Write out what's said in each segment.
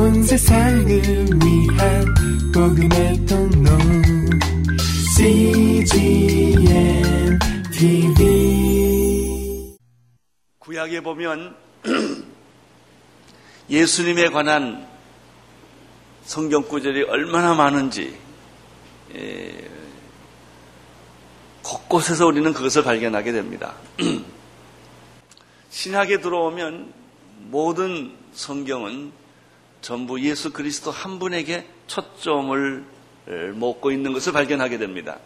온 세상을 위한 복음의 통로 CGM TV 구약에 보면 예수님에 관한 성경 구절이 얼마나 많은지 에, 곳곳에서 우리는 그것을 발견하게 됩니다. 신학에 들어오면 모든 성경은 전부 예수 그리스도 한 분에게 초점을 먹고 있는 것을 발견하게 됩니다.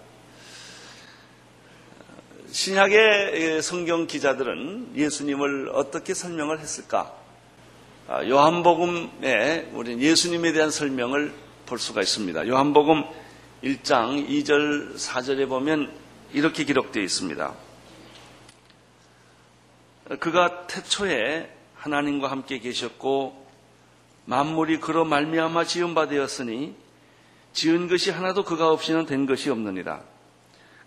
신약의 성경 기자들은 예수님을 어떻게 설명을 했을까? 아, 요한복음에 우리 예수님에 대한 설명을 볼 수가 있습니다. 요한복음 1장 2절 4절에 보면 이렇게 기록되어 있습니다. 그가 태초에 하나님과 함께 계셨고 만물이 그로 말미암아 지은 바 되었으니 지은 것이 하나도 그가 없이는 된 것이 없느니라.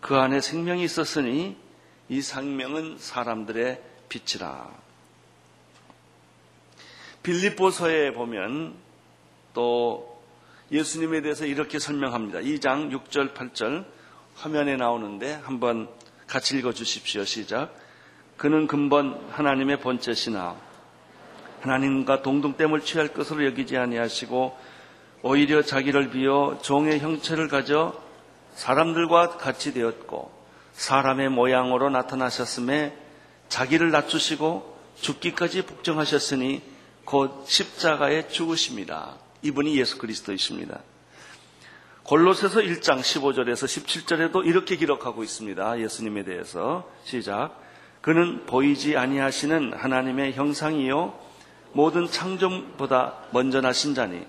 그 안에 생명이 있었으니 이 생명은 사람들의 빛이라. 빌립보서에 보면 또 예수님에 대해서 이렇게 설명합니다. 2장 6절 8절 화면에 나오는데 한번 같이 읽어 주십시오. 시작. 그는 근본 하나님의 본체시나 하나님과 동등됨을 취할 것으로 여기지 아니하시고 오히려 자기를 비어 종의 형체를 가져 사람들과 같이 되었고 사람의 모양으로 나타나셨음에 자기를 낮추시고 죽기까지 복종하셨으니 곧 십자가에 죽으십니다. 이분이 예수 그리스도이십니다. 골로새서 1장 15절에서 17절에도 이렇게 기록하고 있습니다. 예수님에 대해서 시작. 그는 보이지 아니하시는 하나님의 형상이요 모든 창조보다 먼저 나신 자니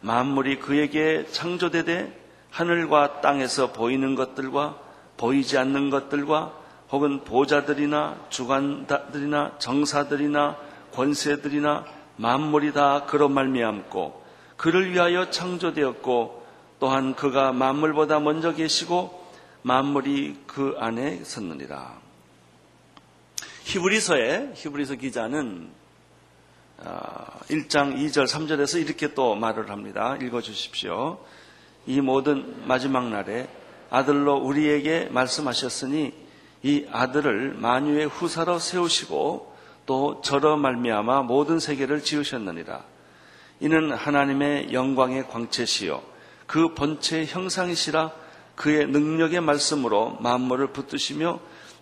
만물이 그에게 창조되되 하늘과 땅에서 보이는 것들과 보이지 않는 것들과 혹은 보자들이나 주관들이나 정사들이나 권세들이나 만물이 다 그로 말미암고 그를 위하여 창조되었고 또한 그가 만물보다 먼저 계시고 만물이 그 안에 섰느니라. 히브리서에 히브리서 기자는 1장 아, 2절 3절에서 이렇게 또 말을 합니다. 읽어 주십시오. 이 모든 마지막 날에 아들로 우리에게 말씀하셨으니 이 아들을 만유의 후사로 세우시고 또 저러 말미암아 모든 세계를 지으셨느니라. 이는 하나님의 영광의 광채시요 그 본체의 형상이시라 그의 능력의 말씀으로 만물을 붙드시며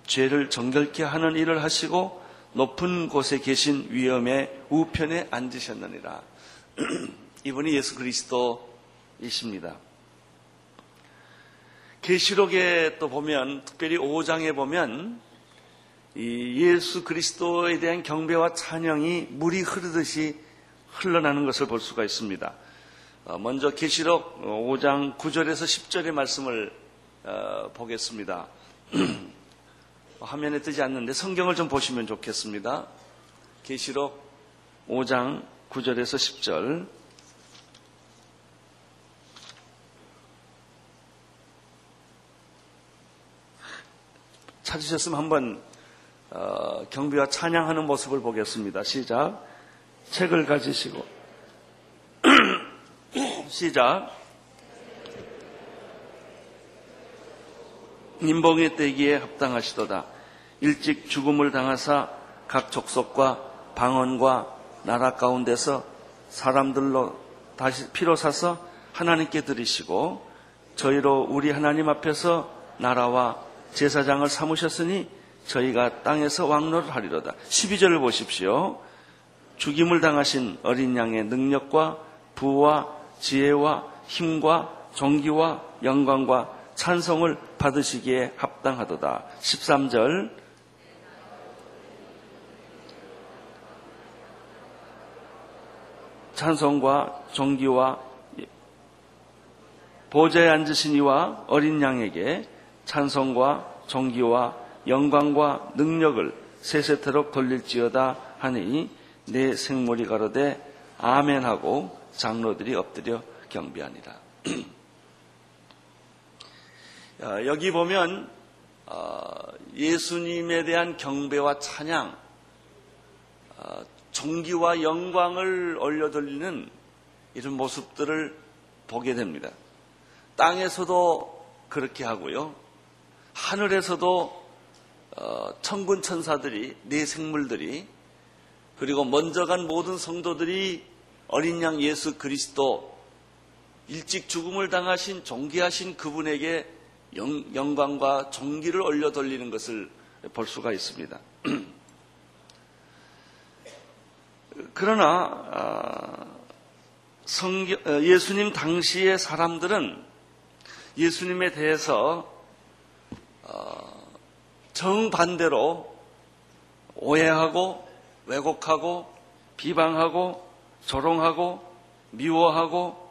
죄를 정결케 하는 일을 하시고 높은 곳에 계신 위엄의 우편에 앉으셨느니라. 이분이 예수 그리스도이십니다. 계시록에 또 보면 특별히 5장에 보면 이 예수 그리스도에 대한 경배와 찬양이 물이 흐르듯이 흘러나는 것을 볼 수가 있습니다. 어, 먼저 계시록 5장 9절에서 10절의 말씀을 어, 보겠습니다. 화면에 뜨지 않는데 성경을 좀 보시면 좋겠습니다. 계시록 5장 9절에서 10절. 찾으셨으면 한번 어, 경비와 찬양하는 모습을 보겠습니다. 시작. 책을 가지시고 시작. 인봉의 떼기에 합당하시도다. 일찍 죽음을 당하사 각 족속과 방언과 나라 가운데서 사람들로 다시 피로 사서 하나님께 드리시고 저희로 우리 하나님 앞에서 나라와 제사장을 삼으셨으니 저희가 땅에서 왕노를 하리로다. 12절을 보십시오. 죽임을 당하신 어린 양의 능력과 부와 지혜와 힘과 종기와 영광과 찬송을 받으시기에 합당하도다. 13절 찬송과 종기와 보좌에 앉으신 이와 어린 양에게 찬송과 종기와 영광과 능력을 세세토록 돌릴지어다 하니 내 생물이 가로되 아멘하고 장로들이 엎드려 경비하니라. 어, 여기 보면 어, 예수님에 대한 경배와 찬양, 어, 종기와 영광을 올려드리는 이런 모습들을 보게 됩니다. 땅에서도 그렇게 하고요. 하늘에서도 어, 천군 천사들이 네 생물들이 그리고 먼저 간 모든 성도들이 어린 양 예수 그리스도 일찍 죽음을 당하신 존귀하신 그분에게 영, 광과 존귀를 올려 돌리는 것을 볼 수가 있습니다. 그러나 아, 성경, 어, 예수님 당시의 사람들은 예수님에 대해서 어, 정반대로 오해하고 왜곡하고 비방하고 조롱하고 미워하고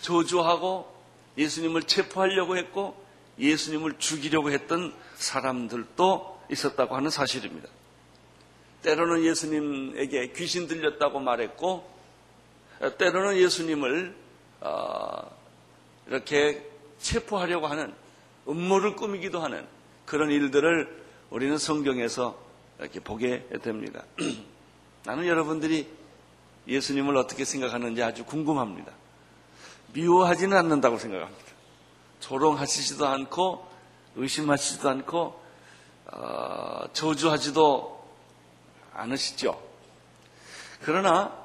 저주하고 예수님을 체포하려고 했고 예수님을 죽이려고 했던 사람들도 있었다고 하는 사실입니다. 때로는 예수님에게 귀신 들렸다고 말했고, 때로는 예수님을 어, 이렇게 체포하려고 하는 음모를 꾸미기도 하는 그런 일들을 우리는 성경에서 이렇게 보게 됩니다. 나는 여러분들이 예수님을 어떻게 생각하는지 아주 궁금합니다. 미워하지는 않는다고 생각합니다. 조롱하시지도 않고 의심하시지도 않고 어, 저주하지도 않으시죠. 그러나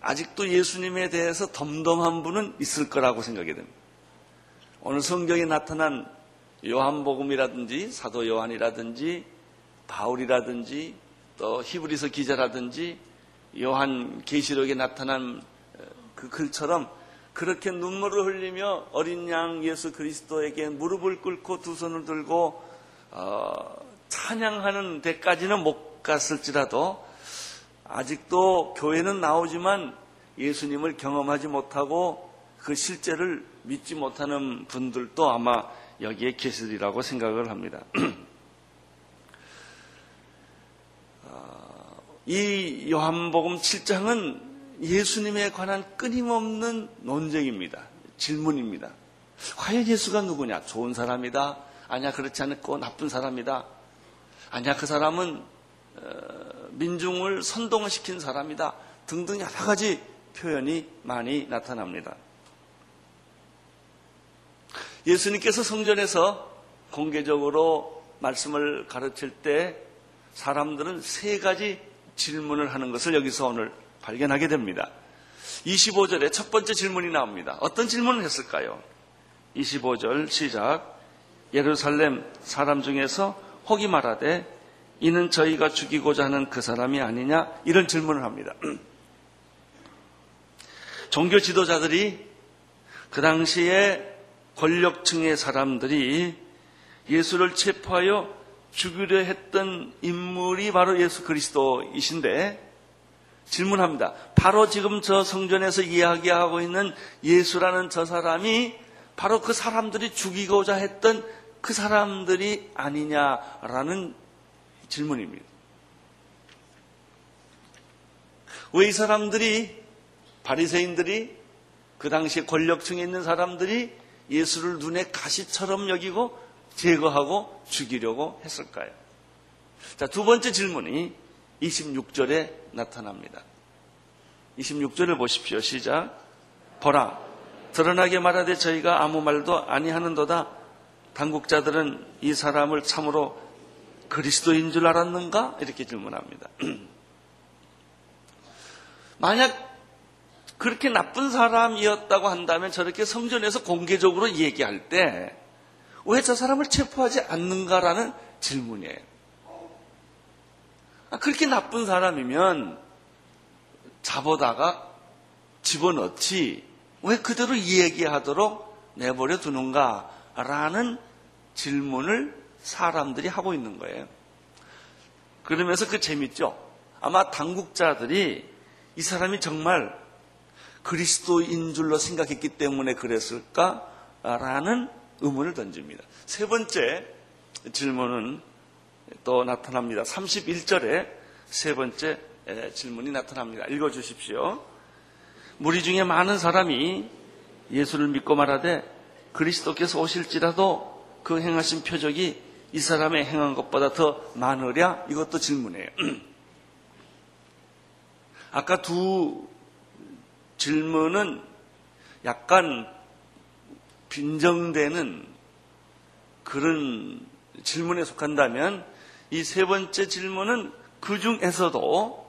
아직도 예수님에 대해서 덤덤한 분은 있을 거라고 생각이 됩니다. 오늘 성경에 나타난 요한복음이라든지 사도 요한이라든지 바울이라든지 또 히브리서 기자라든지 요한 계시록에 나타난 그 글처럼 그렇게 눈물을 흘리며 어린 양 예수 그리스도에게 무릎을 꿇고 두 손을 들고 어, 찬양하는 데까지는 못 갔을지라도 아직도 교회는 나오지만 예수님을 경험하지 못하고 그 실제를 믿지 못하는 분들도 아마 여기에 계시리라고 생각을 합니다. 어, 이 요한복음 7장은 예수님에 관한 끊임없는 논쟁입니다. 질문입니다. 과연 예수가 누구냐? 좋은 사람이다. 아니야, 그렇지 않고 나쁜 사람이다. 아니야, 그 사람은 어, 민중을 선동시킨 사람이다. 등등 여러 가지 표현이 많이 나타납니다. 예수님께서 성전에서 공개적으로 말씀을 가르칠 때 사람들은 세 가지 질문을 하는 것을 여기서 오늘 발견하게 됩니다. 25절에 첫 번째 질문이 나옵니다. 어떤 질문을 했을까요? 25절 시작. 예루살렘 사람 중에서 혹이 말하되 이는 저희가 죽이고자 하는 그 사람이 아니냐? 이런 질문을 합니다. 종교 지도자들이 그 당시에 권력층의 사람들이 예수를 체포하여 죽이려 했던 인물이 바로 예수 그리스도이신데 질문합니다. 바로 지금 저 성전에서 이야기하고 있는 예수라는 저 사람이 바로 그 사람들이 죽이고자 했던 그 사람들이 아니냐라는 질문입니다. 왜 이 사람들이 바리새인들이 그 당시에 권력층에 있는 사람들이 예수를 눈에 가시처럼 여기고 제거하고 죽이려고 했을까요? 자, 두 번째 질문이 26절에 나타납니다. 26절을 보십시오. 시작. 보라. 드러나게 말하되 저희가 아무 말도 아니하는도다. 당국자들은 이 사람을 참으로 그리스도인 줄 알았는가? 이렇게 질문합니다. 만약 그렇게 나쁜 사람이었다고 한다면 저렇게 성전에서 공개적으로 얘기할 때 왜 저 사람을 체포하지 않는가라는 질문이에요. 아, 그렇게 나쁜 사람이면 잡아다가 집어넣지 왜 그대로 얘기하도록 내버려 두는가라는 질문을 사람들이 하고 있는 거예요. 그러면서 그 재밌죠? 아마 당국자들이 이 사람이 정말 그리스도인 줄로 생각했기 때문에 그랬을까라는 의문을 던집니다. 세 번째 질문은 또 나타납니다. 31절에 세 번째 질문이 나타납니다. 읽어 주십시오. 무리 중에 많은 사람이 예수를 믿고 말하되 그리스도께서 오실지라도 그 행하신 표적이 이 사람의 행한 것보다 더 많으랴? 이것도 질문이에요. 아까 두 질문은 약간 빈정되는 그런 질문에 속한다면 이 세 번째 질문은 그 중에서도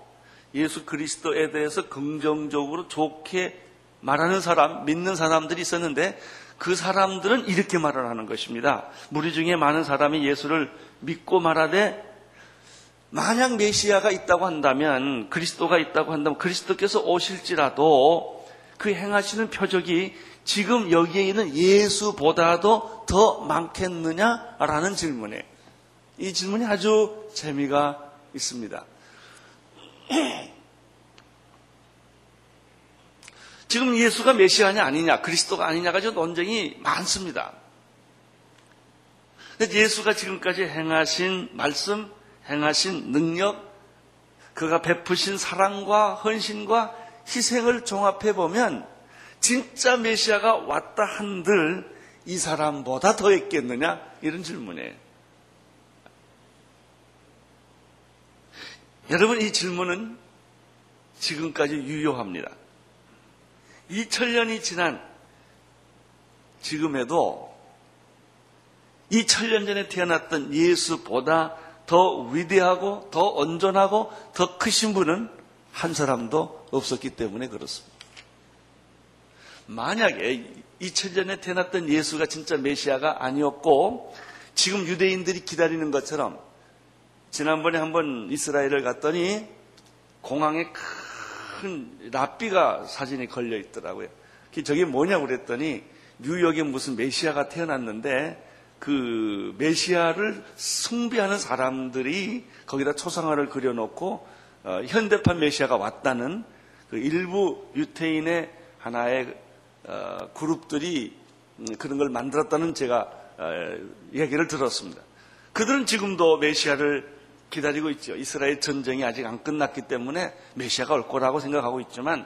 예수 그리스도에 대해서 긍정적으로 좋게 말하는 사람, 믿는 사람들이 있었는데 그 사람들은 이렇게 말을 하는 것입니다. 무리 중에 많은 사람이 예수를 믿고 말하되 만약 메시아가 있다고 한다면 그리스도가 있다고 한다면 그리스도께서 오실지라도 그 행하시는 표적이 지금 여기에 있는 예수보다도 더 많겠느냐라는 질문에 이 질문이 아주 재미가 있습니다. 지금 예수가 메시아냐 아니냐, 그리스도가 아니냐 가지고 논쟁이 많습니다. 예수가 지금까지 행하신 말씀, 행하신 능력, 그가 베푸신 사랑과 헌신과 희생을 종합해 보면 진짜 메시아가 왔다 한들 이 사람보다 더 했겠느냐? 이런 질문이에요. 여러분 이 질문은 지금까지 유효합니다. 2000년이 지난 지금에도 2000년 전에 태어났던 예수보다 더 위대하고 더 온전하고 더 크신 분은 한 사람도 없었기 때문에 그렇습니다. 만약에 2000년에 태어났던 예수가 진짜 메시아가 아니었고 지금 유대인들이 기다리는 것처럼 지난번에 한번 이스라엘을 갔더니 공항에 큰 랍비가 사진이 걸려 있더라고요. 저게 뭐냐고 그랬더니 뉴욕에 무슨 메시아가 태어났는데 그 메시아를 숭배하는 사람들이 거기다 초상화를 그려놓고 어, 현대판 메시아가 왔다는 그 일부 유태인의 하나의 어, 그룹들이 음, 그런 걸 만들었다는 제가 어, 얘기를 들었습니다. 그들은 지금도 메시아를 기다리고 있죠. 이스라엘 전쟁이 아직 안 끝났기 때문에 메시아가 올 거라고 생각하고 있지만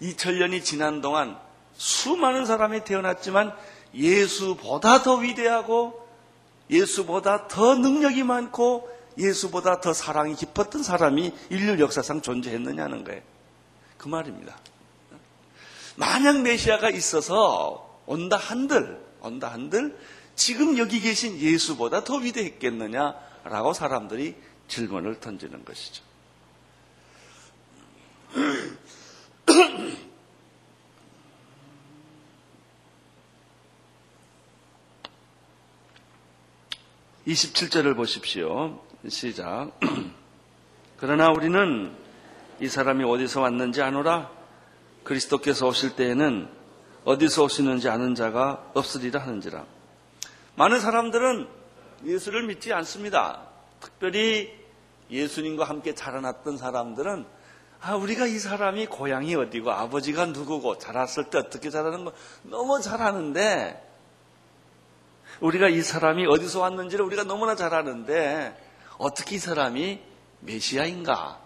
2000년이 지난 동안 수많은 사람이 태어났지만 예수보다 더 위대하고 예수보다 더 능력이 많고 예수보다 더 사랑이 깊었던 사람이 인류 역사상 존재했느냐는 거예요. 그 말입니다. 만약 메시아가 있어서 온다 한들, 온다 한들 지금 여기 계신 예수보다 더 위대했겠느냐라고 사람들이 질문을 던지는 것이죠. 27절을 보십시오. 시작. 그러나 우리는 이 사람이 어디서 왔는지 아노라 그리스도께서 오실 때에는 어디서 오시는지 아는 자가 없으리라 하는지라. 많은 사람들은 예수를 믿지 않습니다. 특별히 예수님과 함께 자라났던 사람들은 아, 우리가 이 사람이 고향이 어디고 아버지가 누구고 자랐을 때 어떻게 자라는 거 너무 잘 아는데 우리가 이 사람이 어디서 왔는지를 우리가 너무나 잘 아는데 어떻게 이 사람이 메시아인가?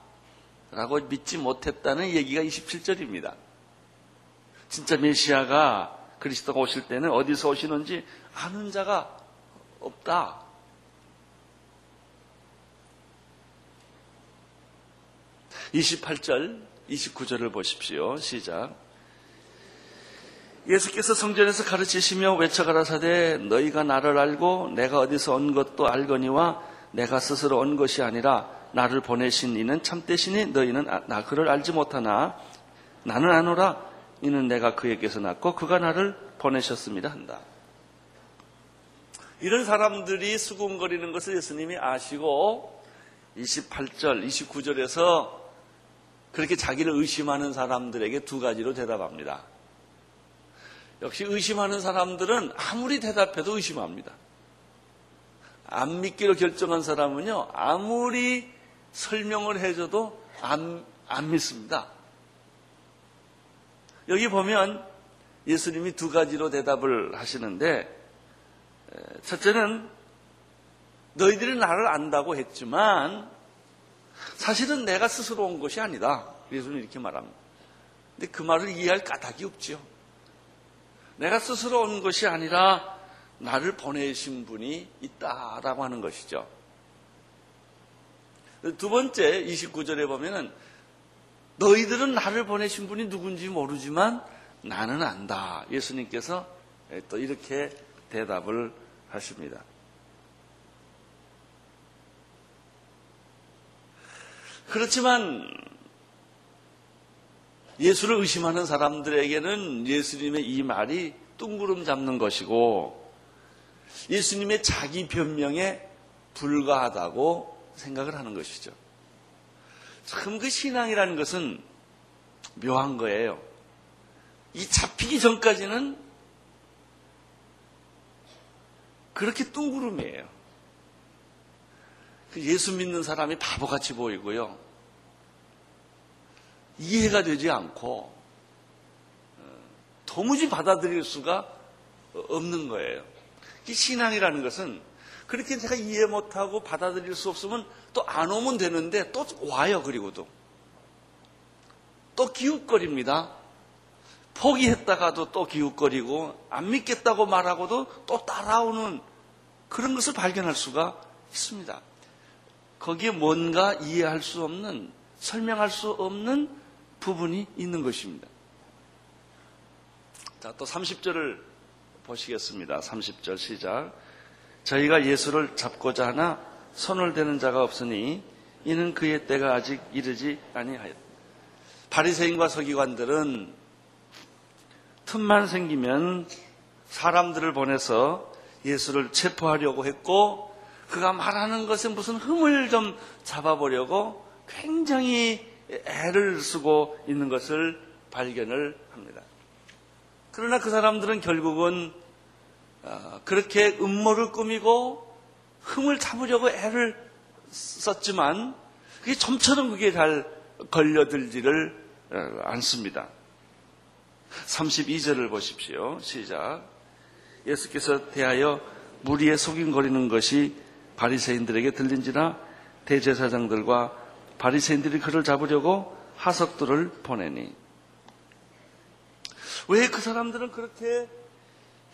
라고 믿지 못했다는 얘기가 27절입니다. 진짜 메시아가 그리스도가 오실 때는 어디서 오시는지 아는 자가 없다. 28절, 29절을 보십시오. 시작. 예수께서 성전에서 가르치시며 외쳐가라사대 너희가 나를 알고 내가 어디서 온 것도 알거니와 내가 스스로 온 것이 아니라 나를 보내신 이는 참되시니 너희는 아, 나 그를 알지 못하나 나는 아노라 이는 내가 그에게서 났고 그가 나를 보내셨습니다 한다. 이런 사람들이 수군거리는 것을 예수님이 아시고 28절, 29절에서 그렇게 자기를 의심하는 사람들에게 두 가지로 대답합니다. 역시 의심하는 사람들은 아무리 대답해도 의심합니다. 안 믿기로 결정한 사람은요, 아무리 설명을 해줘도 안, 안 믿습니다. 여기 보면 예수님이 두 가지로 대답을 하시는데, 첫째는 너희들이 나를 안다고 했지만, 사실은 내가 스스로 온 것이 아니다. 예수는 이렇게 말합니다. 근데 그 말을 이해할 까닭이 없지요. 내가 스스로 온 것이 아니라 나를 보내신 분이 있다라고 하는 것이죠. 두 번째 29절에 보면은 너희들은 나를 보내신 분이 누군지 모르지만 나는 안다. 예수님께서 또 이렇게 대답을 하십니다. 그렇지만 예수를 의심하는 사람들에게는 예수님의 이 말이 뚱구름 잡는 것이고 예수님의 자기 변명에 불과하다고 생각을 하는 것이죠. 참 그 신앙이라는 것은 묘한 거예요. 이 잡히기 전까지는 그렇게 뚱구름이에요. 그 예수 믿는 사람이 바보같이 보이고요. 이해가 되지 않고 어, 도무지 받아들일 수가 없는 거예요. 이 신앙이라는 것은 그렇게 제가 이해 못하고 받아들일 수 없으면 또 안 오면 되는데 또 와요 그리고도 또 기웃거립니다. 포기했다가도 또 기웃거리고 안 믿겠다고 말하고도 또 따라오는 그런 것을 발견할 수가 있습니다. 거기에 뭔가 이해할 수 없는 설명할 수 없는 부분이 있는 것입니다. 자, 또 30절을 보시겠습니다. 30절 시작. 저희가 예수를 잡고자 하나 손을 대는 자가 없으니 이는 그의 때가 아직 이르지 아니하였다. 바리새인과 서기관들은 틈만 생기면 사람들을 보내서 예수를 체포하려고 했고 그가 말하는 것에 무슨 흠을 좀 잡아보려고 굉장히 애를 쓰고 있는 것을 발견을 합니다. 그러나 그 사람들은 결국은 어, 그렇게 음모를 꾸미고 흠을 잡으려고 애를 썼지만 그게 점처럼 그게 잘 걸려들지를 어, 않습니다. 32절을 보십시오. 시작. 예수께서 대하여 무리에 속임거리는 것이 바리새인들에게 들린지라 대제사장들과 바리새인들이 그를 잡으려고 하석들을 보내니 왜 그 사람들은 그렇게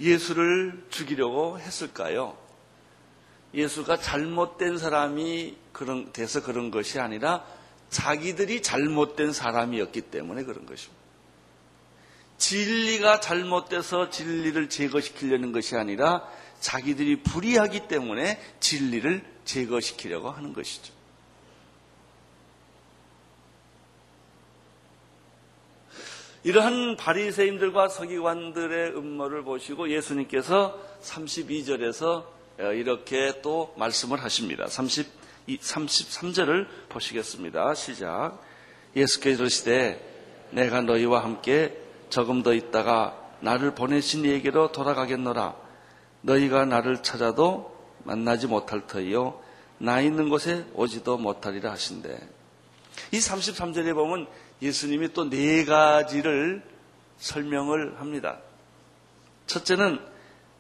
예수를 죽이려고 했을까요? 예수가 잘못된 사람이 그런 돼서 그런 것이 아니라 자기들이 잘못된 사람이었기 때문에 그런 것입니다. 진리가 잘못돼서 진리를 제거시키려는 것이 아니라 자기들이 불의하기 때문에 진리를 제거시키려고 하는 것이죠. 이러한 바리새인들과 서기관들의 음모를 보시고 예수님께서 32절에서 이렇게 또 말씀을 하십니다. 30, 33절을 보시겠습니다. 시작. 예수께서 이르시되 내가 너희와 함께 조금 더 있다가 나를 보내신 이에게로 돌아가겠노라. 너희가 나를 찾아도 만나지 못할 터이요. 나 있는 곳에 오지도 못하리라 하신대. 이 33절에 보면 예수님이 또 네 가지를 설명을 합니다. 첫째는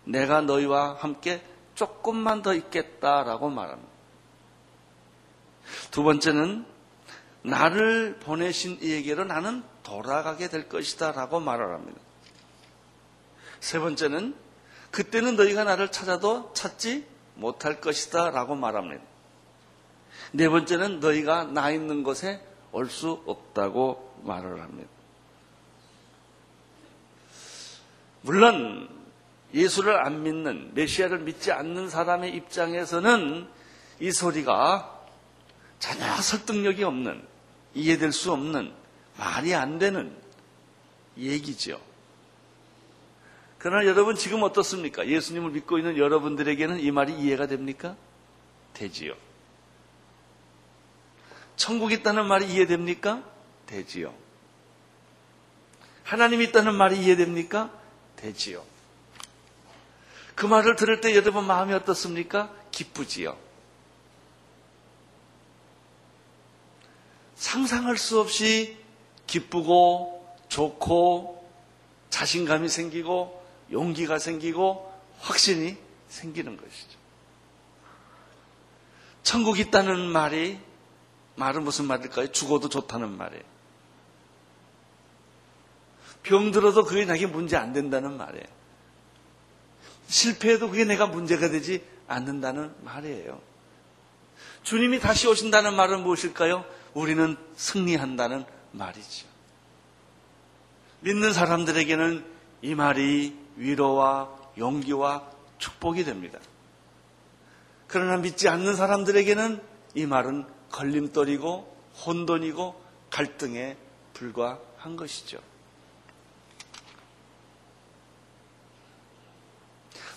내가 너희와 함께 조금만 더 있겠다라고 말합니다. 두 번째는 나를 보내신 이에게로 나는 돌아가게 될 것이다 라고 말을 합니다. 세 번째는 그때는 너희가 나를 찾아도 찾지 못할 것이다 라고 말합니다. 네 번째는 너희가 나 있는 곳에 올 수 없다고 말을 합니다. 물론 예수를 안 믿는 메시아를 믿지 않는 사람의 입장에서는 이 소리가 전혀 설득력이 없는 이해될 수 없는 말이 안 되는 얘기죠. 그러나 여러분 지금 어떻습니까? 예수님을 믿고 있는 여러분들에게는 이 말이 이해가 됩니까? 되지요. 천국 있다는 말이 이해됩니까? 되지요. 하나님 있다는 말이 이해됩니까? 되지요. 그 말을 들을 때 여러분 마음이 어떻습니까? 기쁘지요. 상상할 수 없이 기쁘고 좋고 자신감이 생기고 용기가 생기고 확신이 생기는 것이죠. 천국 있다는 말이 말은 무슨 말일까요? 죽어도 좋다는 말이에요. 병들어도 그게 나에게 문제 안 된다는 말이에요. 실패해도 그게 내가 문제가 되지 않는다는 말이에요. 주님이 다시 오신다는 말은 무엇일까요? 우리는 승리한다는 말이죠. 믿는 사람들에게는 이 말이 위로와 용기와 축복이 됩니다. 그러나 믿지 않는 사람들에게는 이 말은 걸림돌이고 혼돈이고 갈등에 불과한 것이죠.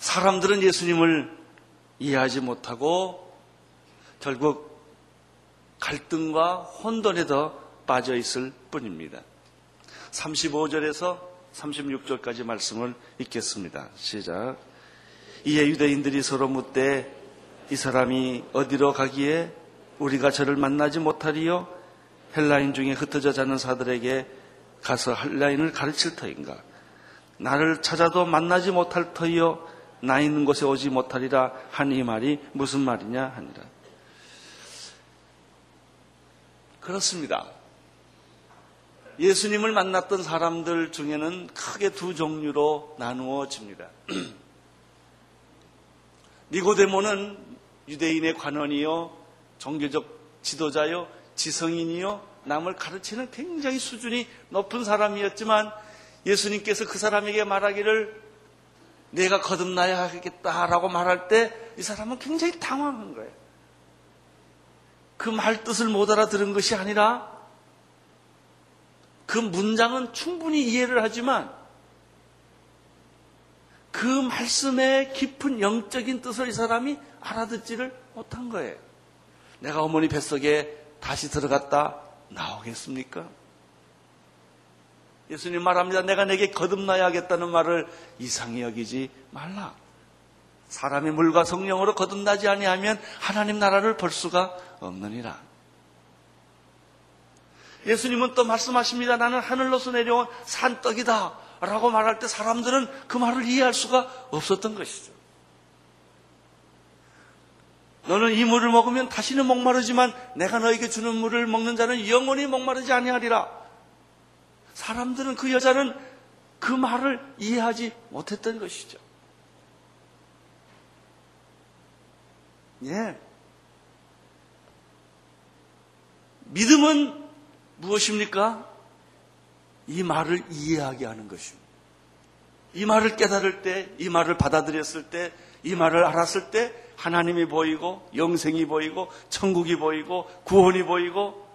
사람들은 예수님을 이해하지 못하고 결국 갈등과 혼돈에 더 빠져 있을 뿐입니다. 35절에서 36절까지 말씀을 읽겠습니다. 시작. 이에 유대인들이 서로 묻되 이 사람이 어디로 가기에 우리가 저를 만나지 못하리요? 헬라인 중에 흩어져 자는 사들에게 가서 헬라인을 가르칠 터인가? 나를 찾아도 만나지 못할 터이요? 나 있는 곳에 오지 못하리라 한 이 말이 무슨 말이냐 하니라. 그렇습니다. 예수님을 만났던 사람들 중에는 크게 두 종류로 나누어집니다. 니고데모는 유대인의 관원이요, 종교적 지도자요, 지성인이요, 남을 가르치는 굉장히 수준이 높은 사람이었지만 예수님께서 그 사람에게 말하기를 내가 거듭나야 하겠다라고 말할 때 이 사람은 굉장히 당황한 거예요. 그 말 뜻을 못 알아들은 것이 아니라 그 문장은 충분히 이해를 하지만 그 말씀의 깊은 영적인 뜻을 이 사람이 알아듣지를 못한 거예요. 내가 어머니 뱃속에 다시 들어갔다 나오겠습니까? 예수님 말합니다. 내가 내게 거듭나야 하겠다는 말을 이상히 여기지 말라. 사람이 물과 성령으로 거듭나지 아니하면 하나님 나라를 볼 수가 없느니라. 예수님은 또 말씀하십니다. 나는 하늘로서 내려온 산떡이다. 라고 말할 때 사람들은 그 말을 이해할 수가 없었던 것이죠. 너는 이 물을 먹으면 다시는 목마르지만 내가 너에게 주는 물을 먹는 자는 영원히 목마르지 아니하리라. 사람들은 그 여자는 그 말을 이해하지 못했던 것이죠. 예. 믿음은 무엇입니까? 이 말을 이해하게 하는 것입니다. 이 말을 깨달을 때, 이 말을 받아들였을 때, 이 말을 알았을 때 하나님이 보이고 영생이 보이고 천국이 보이고 구원이 보이고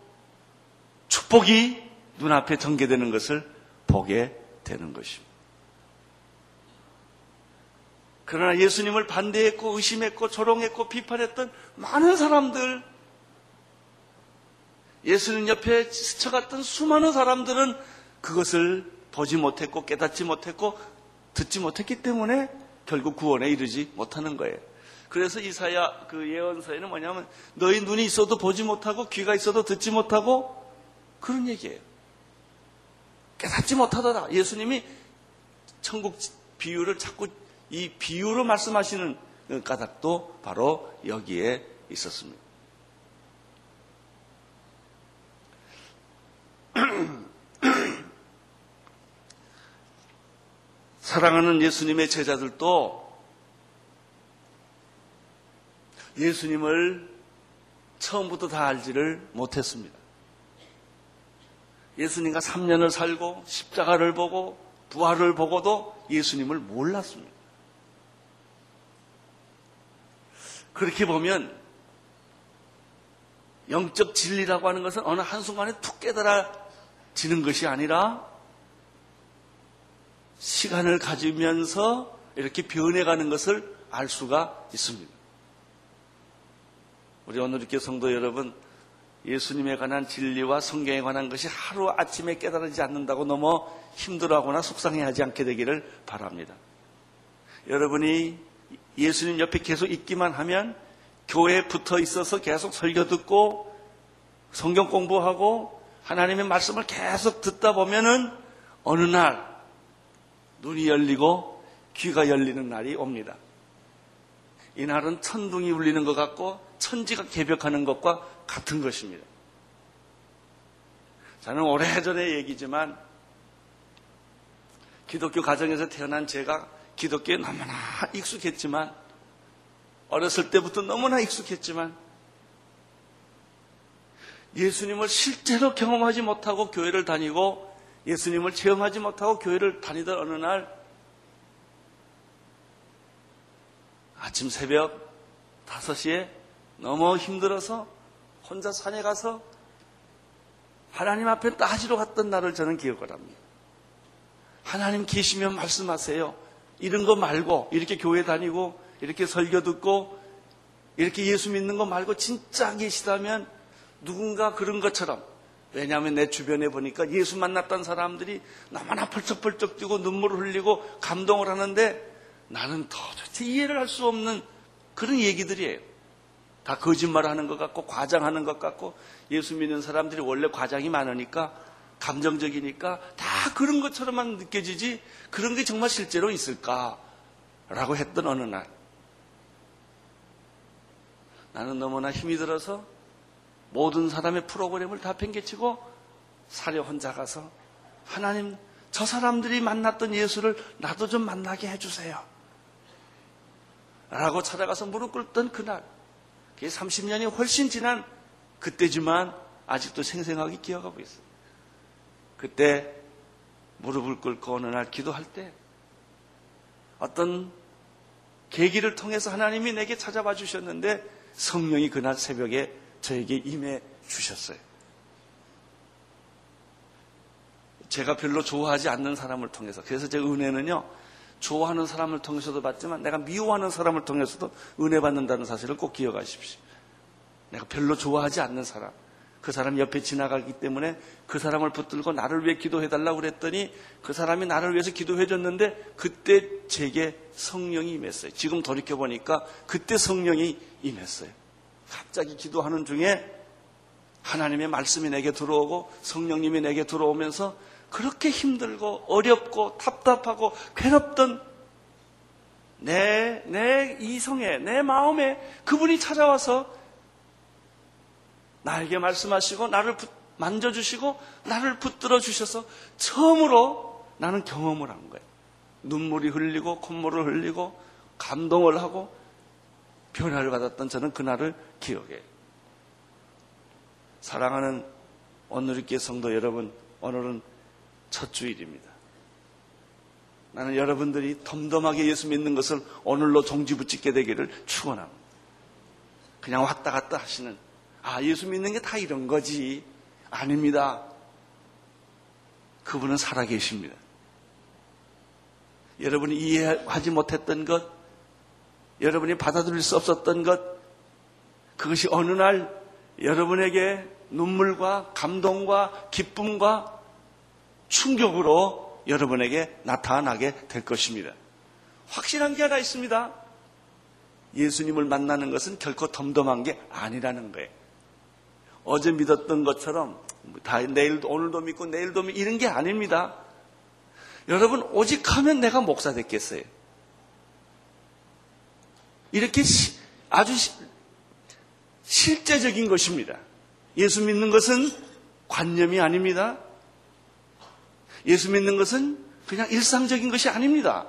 축복이 눈앞에 전개되는 것을 보게 되는 것입니다. 그러나 예수님을 반대했고 의심했고 조롱했고 비판했던 많은 사람들, 예수님 옆에 스쳐갔던 수많은 사람들은 그것을 보지 못했고 깨닫지 못했고 듣지 못했기 때문에 결국 구원에 이르지 못하는 거예요. 그래서 이사야 그 예언서에는 뭐냐면 너희 눈이 있어도 보지 못하고 귀가 있어도 듣지 못하고 그런 얘기예요. 깨닫지 못하더라. 예수님이 천국 비유를 자꾸 이 비유로 말씀하시는 까닭도 바로 여기에 있었습니다. 사랑하는 예수님의 제자들도 예수님을 처음부터 다 알지를 못했습니다. 예수님과 3년을 살고 십자가를 보고 부활을 보고도 예수님을 몰랐습니다. 그렇게 보면 영적 진리라고 하는 것은 어느 한순간에 툭 깨달아지는 것이 아니라 시간을 가지면서 이렇게 변해가는 것을 알 수가 있습니다. 우리 오늘 이렇게 성도 여러분, 예수님에 관한 진리와 성경에 관한 것이 하루 아침에 깨달아지지 않는다고 너무 힘들어하거나 속상해하지 않게 되기를 바랍니다. 여러분이 예수님 옆에 계속 있기만 하면 교회에 붙어 있어서 계속 설교 듣고 성경 공부하고 하나님의 말씀을 계속 듣다 보면은 어느 날 눈이 열리고 귀가 열리는 날이 옵니다. 이 날은 천둥이 울리는 것 같고 천지가 개벽하는 것과 같은 것입니다. 저는 오래전의 얘기지만 기독교 가정에서 태어난 제가 기독교에 너무나 익숙했지만 어렸을 때부터 너무나 익숙했지만 예수님을 실제로 경험하지 못하고 교회를 다니고 예수님을 체험하지 못하고 교회를 다니던 어느 날 아침 새벽 5시에 너무 힘들어서 혼자 산에 가서 하나님 앞에 따지러 갔던 날을 저는 기억을 합니다. 하나님 계시면 말씀하세요. 이런 거 말고 이렇게 교회 다니고 이렇게 설교 듣고 이렇게 예수 믿는 거 말고 진짜 계시다면 누군가 그런 것처럼 왜냐하면 내 주변에 보니까 예수 만났던 사람들이 너무나 펄쩍펄쩍 뛰고 눈물을 흘리고 감동을 하는데 나는 도대체 이해를 할 수 없는 그런 얘기들이에요. 다 거짓말 하는 것 같고 과장하는 것 같고 예수 믿는 사람들이 원래 과장이 많으니까 감정적이니까 다 그런 것처럼만 느껴지지 그런 게 정말 실제로 있을까라고 했던 어느 날 나는 너무나 힘이 들어서 모든 사람의 프로그램을 다 팽개치고 사려 혼자 가서 하나님 저 사람들이 만났던 예수를 나도 좀 만나게 해주세요. 라고 찾아가서 무릎 꿇던 그날 그게 30년이 훨씬 지난 그때지만 아직도 생생하게 기억하고 있어요. 그때 무릎을 꿇고 어느 날 기도할 때 어떤 계기를 통해서 하나님이 내게 찾아와 주셨는데 성령이 그날 새벽에 저에게 임해 주셨어요. 제가 별로 좋아하지 않는 사람을 통해서. 그래서 제 은혜는요, 좋아하는 사람을 통해서도 받지만 내가 미워하는 사람을 통해서도 은혜 받는다는 사실을 꼭 기억하십시오. 내가 별로 좋아하지 않는 사람. 그 사람 옆에 지나가기 때문에 그 사람을 붙들고 나를 위해 기도해달라고 그랬더니 그 사람이 나를 위해서 기도해줬는데 그때 제게 성령이 임했어요. 지금 돌이켜보니까 그때 성령이 임했어요. 갑자기 기도하는 중에 하나님의 말씀이 내게 들어오고 성령님이 내게 들어오면서 그렇게 힘들고 어렵고 답답하고 괴롭던 내, 내 이성에, 내 마음에 그분이 찾아와서 나에게 말씀하시고 나를 만져주시고 나를 붙들어 주셔서 처음으로 나는 경험을 한 거예요. 눈물이 흘리고 콧물을 흘리고 감동을 하고 변화를 받았던 저는 그날을 기억해요. 사랑하는 오늘의 성도 여러분, 오늘은 첫 주일입니다. 나는 여러분들이 덤덤하게 예수 믿는 것을 오늘로 종지부짓게 되기를 축원합니다. 그냥 왔다 갔다 하시는 아 예수 믿는 게 다 이런 거지 아닙니다. 그분은 살아계십니다. 여러분이 이해하지 못했던 것, 여러분이 받아들일 수 없었던 것, 그것이 어느 날 여러분에게 눈물과 감동과 기쁨과 충격으로 여러분에게 나타나게 될 것입니다. 확실한 게 하나 있습니다. 예수님을 만나는 것은 결코 덤덤한 게 아니라는 거예요. 어제 믿었던 것처럼 다 내일도 오늘도 믿고 내일도 믿고 이런 게 아닙니다. 여러분 오직 하면 내가 목사 됐겠어요. 이렇게 시, 아주 시, 실제적인 것입니다. 예수 믿는 것은 관념이 아닙니다. 예수 믿는 것은 그냥 일상적인 것이 아닙니다.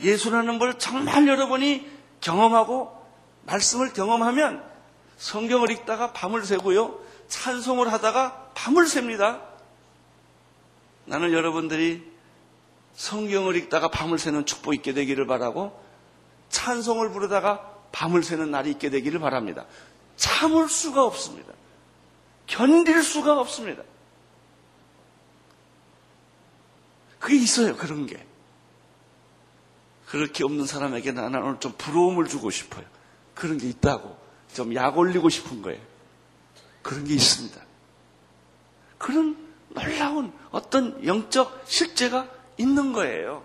예수라는 걸 정말 여러분이 경험하고 말씀을 경험하면 성경을 읽다가 밤을 새고요. 찬송을 하다가 밤을 셉니다. 나는 여러분들이 성경을 읽다가 밤을 새는 축복 있게 되기를 바라고 찬송을 부르다가 밤을 새는 날이 있게 되기를 바랍니다. 참을 수가 없습니다. 견딜 수가 없습니다. 그게 있어요, 그런 게. 그렇게 없는 사람에게 나는 오늘 좀 부러움을 주고 싶어요. 그런 게 있다고. 좀 약 올리고 싶은 거예요. 그런 게 있습니다. 그런 놀라운 어떤 영적 실제가 있는 거예요.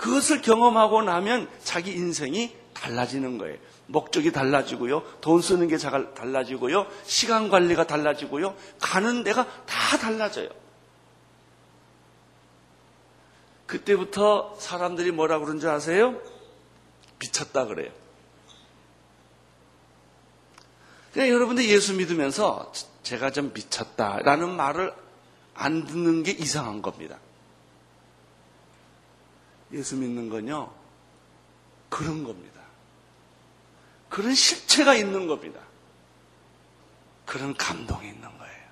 그것을 경험하고 나면 자기 인생이 달라지는 거예요. 목적이 달라지고요. 돈 쓰는 게 달라지고요. 시간 관리가 달라지고요. 가는 데가 다 달라져요. 그때부터 사람들이 뭐라 그런지 아세요? 미쳤다 그래요. 그냥 여러분들 예수 믿으면서 제가 좀 미쳤다라는 말을 안 듣는 게 이상한 겁니다. 예수 믿는 건요, 그런 겁니다. 그런 실체가 있는 겁니다. 그런 감동이 있는 거예요.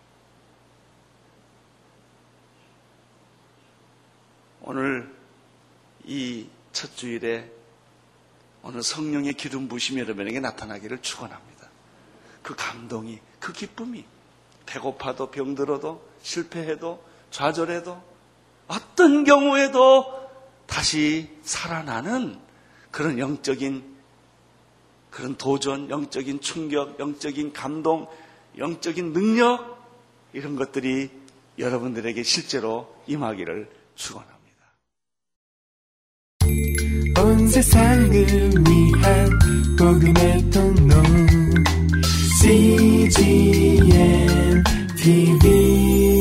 오늘 이 첫 주일에 오늘 성령의 기름 부심이 여러분에게 나타나기를 축원합니다. 그 감동이, 그 기쁨이 배고파도 병들어도 실패해도 좌절해도 어떤 경우에도 다시 살아나는 그런 영적인 그런 도전, 영적인 충격, 영적인 감동, 영적인 능력 이런 것들이 여러분들에게 실제로 임하기를 축원합니다. 온 세상을 위한 복음의 통로 CGM TV